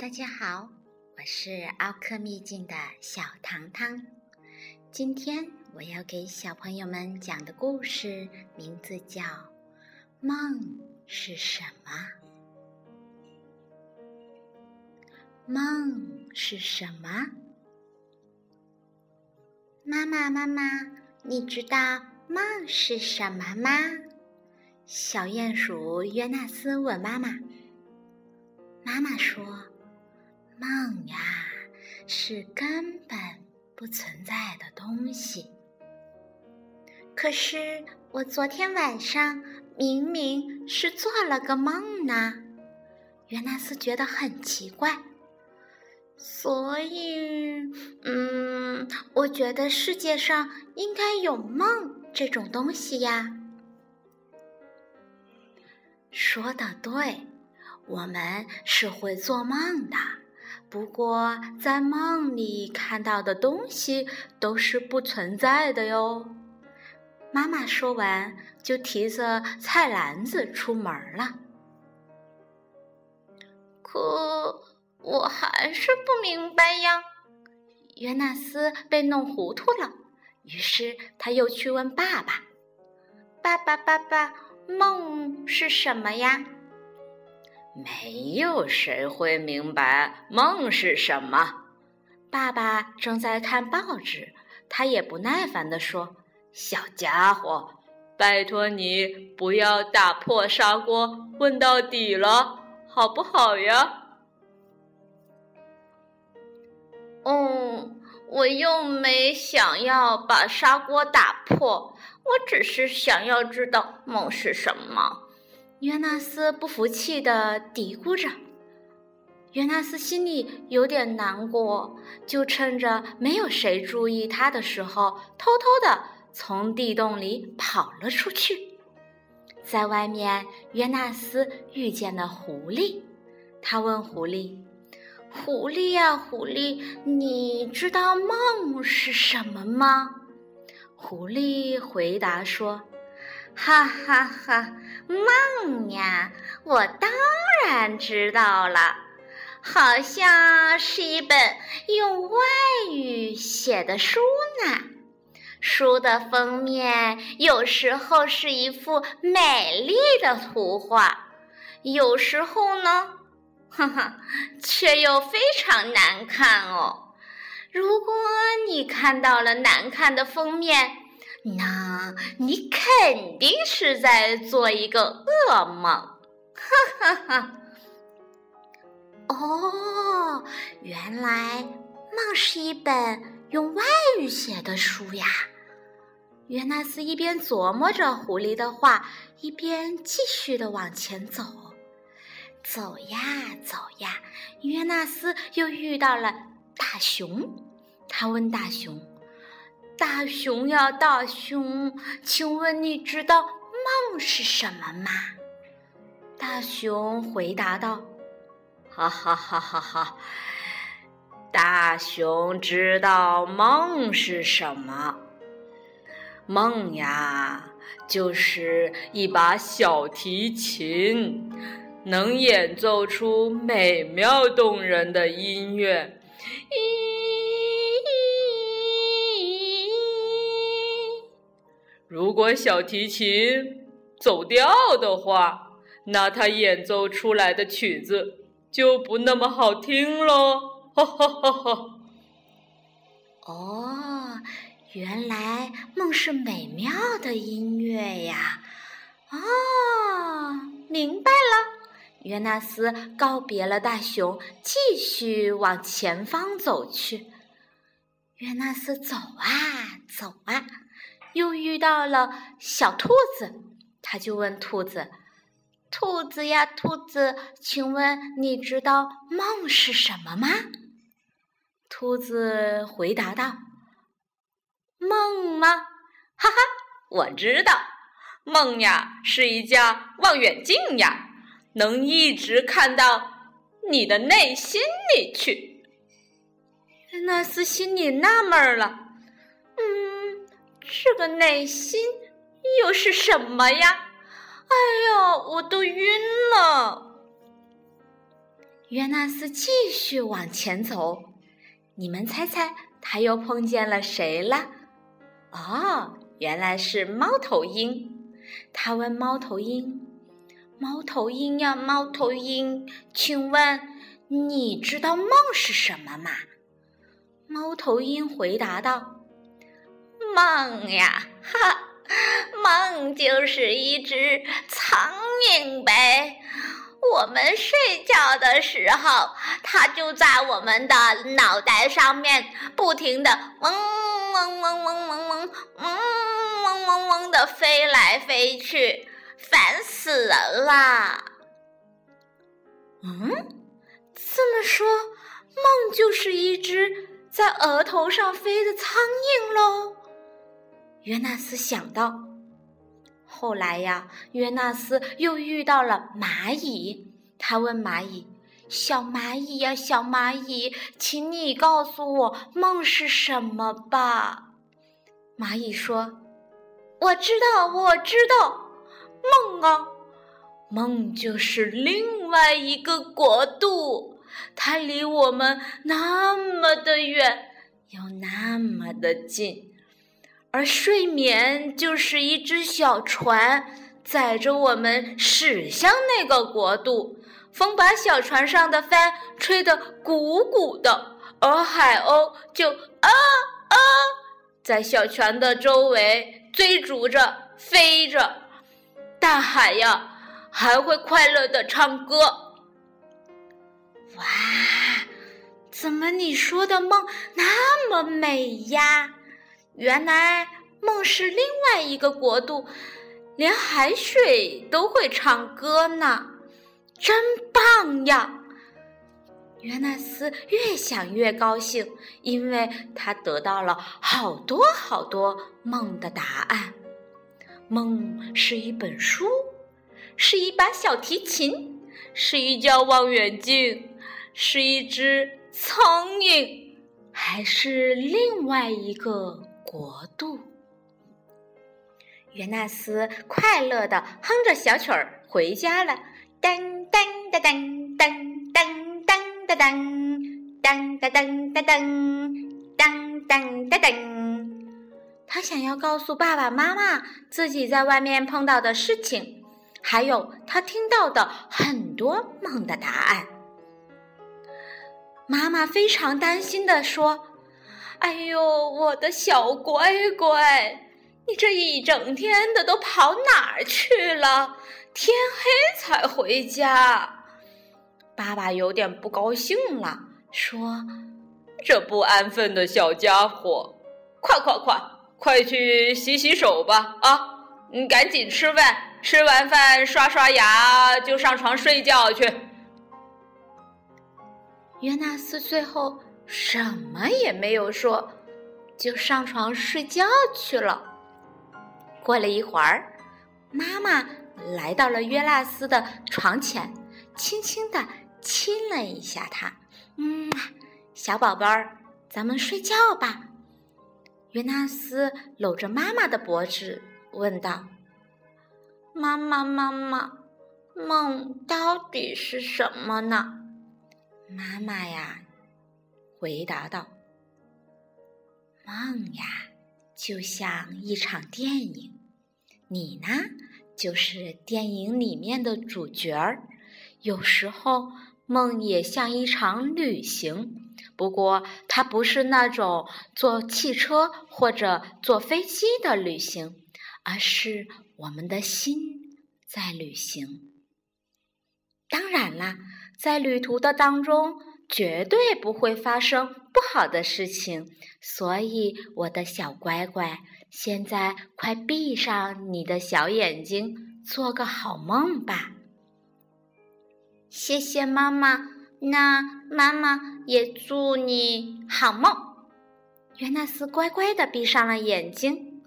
大家好，我是奥克秘境的小糖糖。今天我要给小朋友们讲的故事名字叫《梦是什么》。梦是什么？妈妈，妈妈，你知道梦是什么吗？小鼹鼠约纳斯问妈妈。妈妈说：“梦呀，是根本不存在的东西。可是我昨天晚上明明是做了个梦呢。”约纳斯觉得很奇怪，所以，嗯，我觉得世界上应该有梦这种东西呀。说的对。我们是会做梦的，不过在梦里看到的东西都是不存在的哟。妈妈说完，就提着菜篮子出门了。可我还是不明白呀。约纳斯被弄糊涂了，于是他又去问爸爸：“爸爸，爸爸，梦是什么呀？”没有谁会明白梦是什么。爸爸正在看报纸，他也不耐烦地说：“小家伙，拜托你不要打破砂锅问到底了，好不好呀？”嗯，我又没想要把砂锅打破，我只是想要知道梦是什么。约纳斯不服气的嘀咕着，约纳斯心里有点难过，就趁着没有谁注意他的时候，偷偷的从地洞里跑了出去。在外面，约纳斯遇见了狐狸，他问狐狸：“狐狸呀，狐狸，你知道梦是什么吗？”狐狸回答说。哈哈哈，梦呀，我当然知道了，好像是一本用外语写的书呢。书的封面有时候是一幅美丽的图画，有时候呢，哈哈，却又非常难看哦。如果你看到了难看的封面，那你肯定是在做一个噩梦，哈哈哈！哦，原来梦是一本用外语写的书呀。约纳斯一边琢磨着狐狸的话，一边继续的往前走。走呀走呀，约纳斯又遇到了大熊。他问大熊。大熊呀，大熊，请问你知道梦是什么吗？大熊回答道：“哈哈哈哈哈！大熊知道梦是什么？梦呀，就是一把小提琴，能演奏出美妙动人的音乐。”如果小提琴走调的话，那它演奏出来的曲子就不那么好听喽。哈哈哈哈！哦，原来梦是美妙的音乐呀！哦，明白了。约纳斯告别了大熊，继续往前方走去。约纳斯走啊走啊。又遇到了小兔子，他就问兔子：“兔子呀，兔子，请问你知道梦是什么吗？”兔子回答道：“梦吗？哈哈，我知道，梦呀是一架望远镜呀，能一直看到你的内心里去。”纳斯心里纳闷了。嗯这个内心又是什么呀？哎呀，我都晕了！约纳斯继续往前走。你们猜猜，他又碰见了谁了？哦，原来是猫头鹰。他问猫头鹰：“猫头鹰呀，猫头鹰，请问你知道梦是什么吗？”猫头鹰回答道：“梦呀，哈，梦就是一只苍蝇呗。”我们睡觉的时候，它就在我们的脑袋上面不停的嗡嗡嗡嗡嗡嗡嗡嗡嗡嗡的飞来飞去，烦死人啦！嗯，这么说，梦就是一只在额头上飞的苍蝇喽？约纳斯想到。后来呀，约纳斯又遇到了蚂蚁。他问蚂蚁：“小蚂蚁呀，小蚂蚁，请你告诉我梦是什么吧。”蚂蚁说：“我知道，我知道，梦啊，梦就是另外一个国度，它离我们那么的远，又那么的近。”而睡眠就是一只小船，载着我们驶向那个国度。风把小船上的帆吹得鼓鼓的，而海鸥就啊啊，在小船的周围追逐着飞着。大海呀，还会快乐的唱歌。哇，怎么你说的梦那么美呀？原来梦是另外一个国度，连海水都会唱歌呢，真棒呀！约纳斯越想越高兴，因为他得到了好多好多梦的答案。梦是一本书，是一把小提琴，是一架望远镜，是一只苍蝇，还是另外一个？国度，约纳斯快乐的哼着小曲儿回家了。噔噔噔噔噔噔噔噔噔噔噔噔噔噔噔噔噔。他想要告诉爸爸妈妈自己在外面碰到的事情，还有他听到的很多梦的答案。妈妈非常担心的说。哎呦，我的小乖乖，你这一整天的都跑哪儿去了？天黑才回家。爸爸有点不高兴了，说：“这不安分的小家伙，快快快，快去洗洗手吧！啊，你赶紧吃饭，吃完饭刷刷牙就上床睡觉去。”约纳斯最后。什么也没有说，就上床睡觉去了。过了一会儿，妈妈来到了约纳斯的床前，轻轻的亲了一下他。嗯，小宝贝儿，咱们睡觉吧。约纳斯搂着妈妈的脖子，问道：“妈妈，妈妈，梦到底是什么呢？”妈妈呀。回答道：“梦呀，就像一场电影，你呢，就是电影里面的主角儿。有时候，梦也像一场旅行，不过它不是那种坐汽车或者坐飞机的旅行，而是我们的心在旅行。当然啦，在旅途的当中。”绝对不会发生不好的事情，所以我的小乖乖，现在快闭上你的小眼睛，做个好梦吧。谢谢妈妈，那妈妈也祝你好梦。约纳斯乖乖的闭上了眼睛，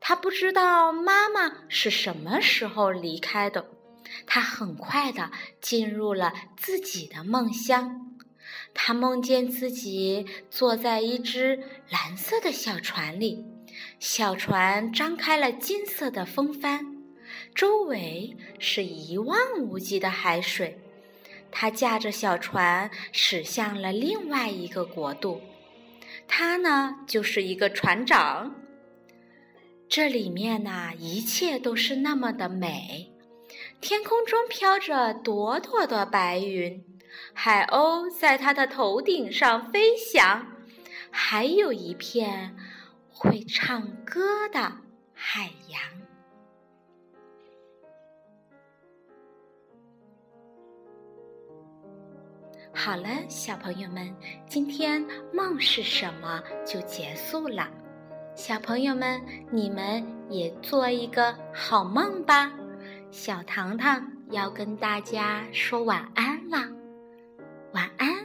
他不知道妈妈是什么时候离开的，他很快的进入了自己的梦乡。他梦见自己坐在一只蓝色的小船里，小船张开了金色的风帆，周围是一望无际的海水。他驾着小船驶向了另外一个国度。他呢，就是一个船长。这里面呢，一切都是那么的美。天空中飘着朵朵的白云，海鸥在他的头顶上飞翔，还有一片会唱歌的海洋。好了，小朋友们，今天梦是什么就结束了。小朋友们，你们也做一个好梦吧。小糖糖要跟大家说晚安，晚安。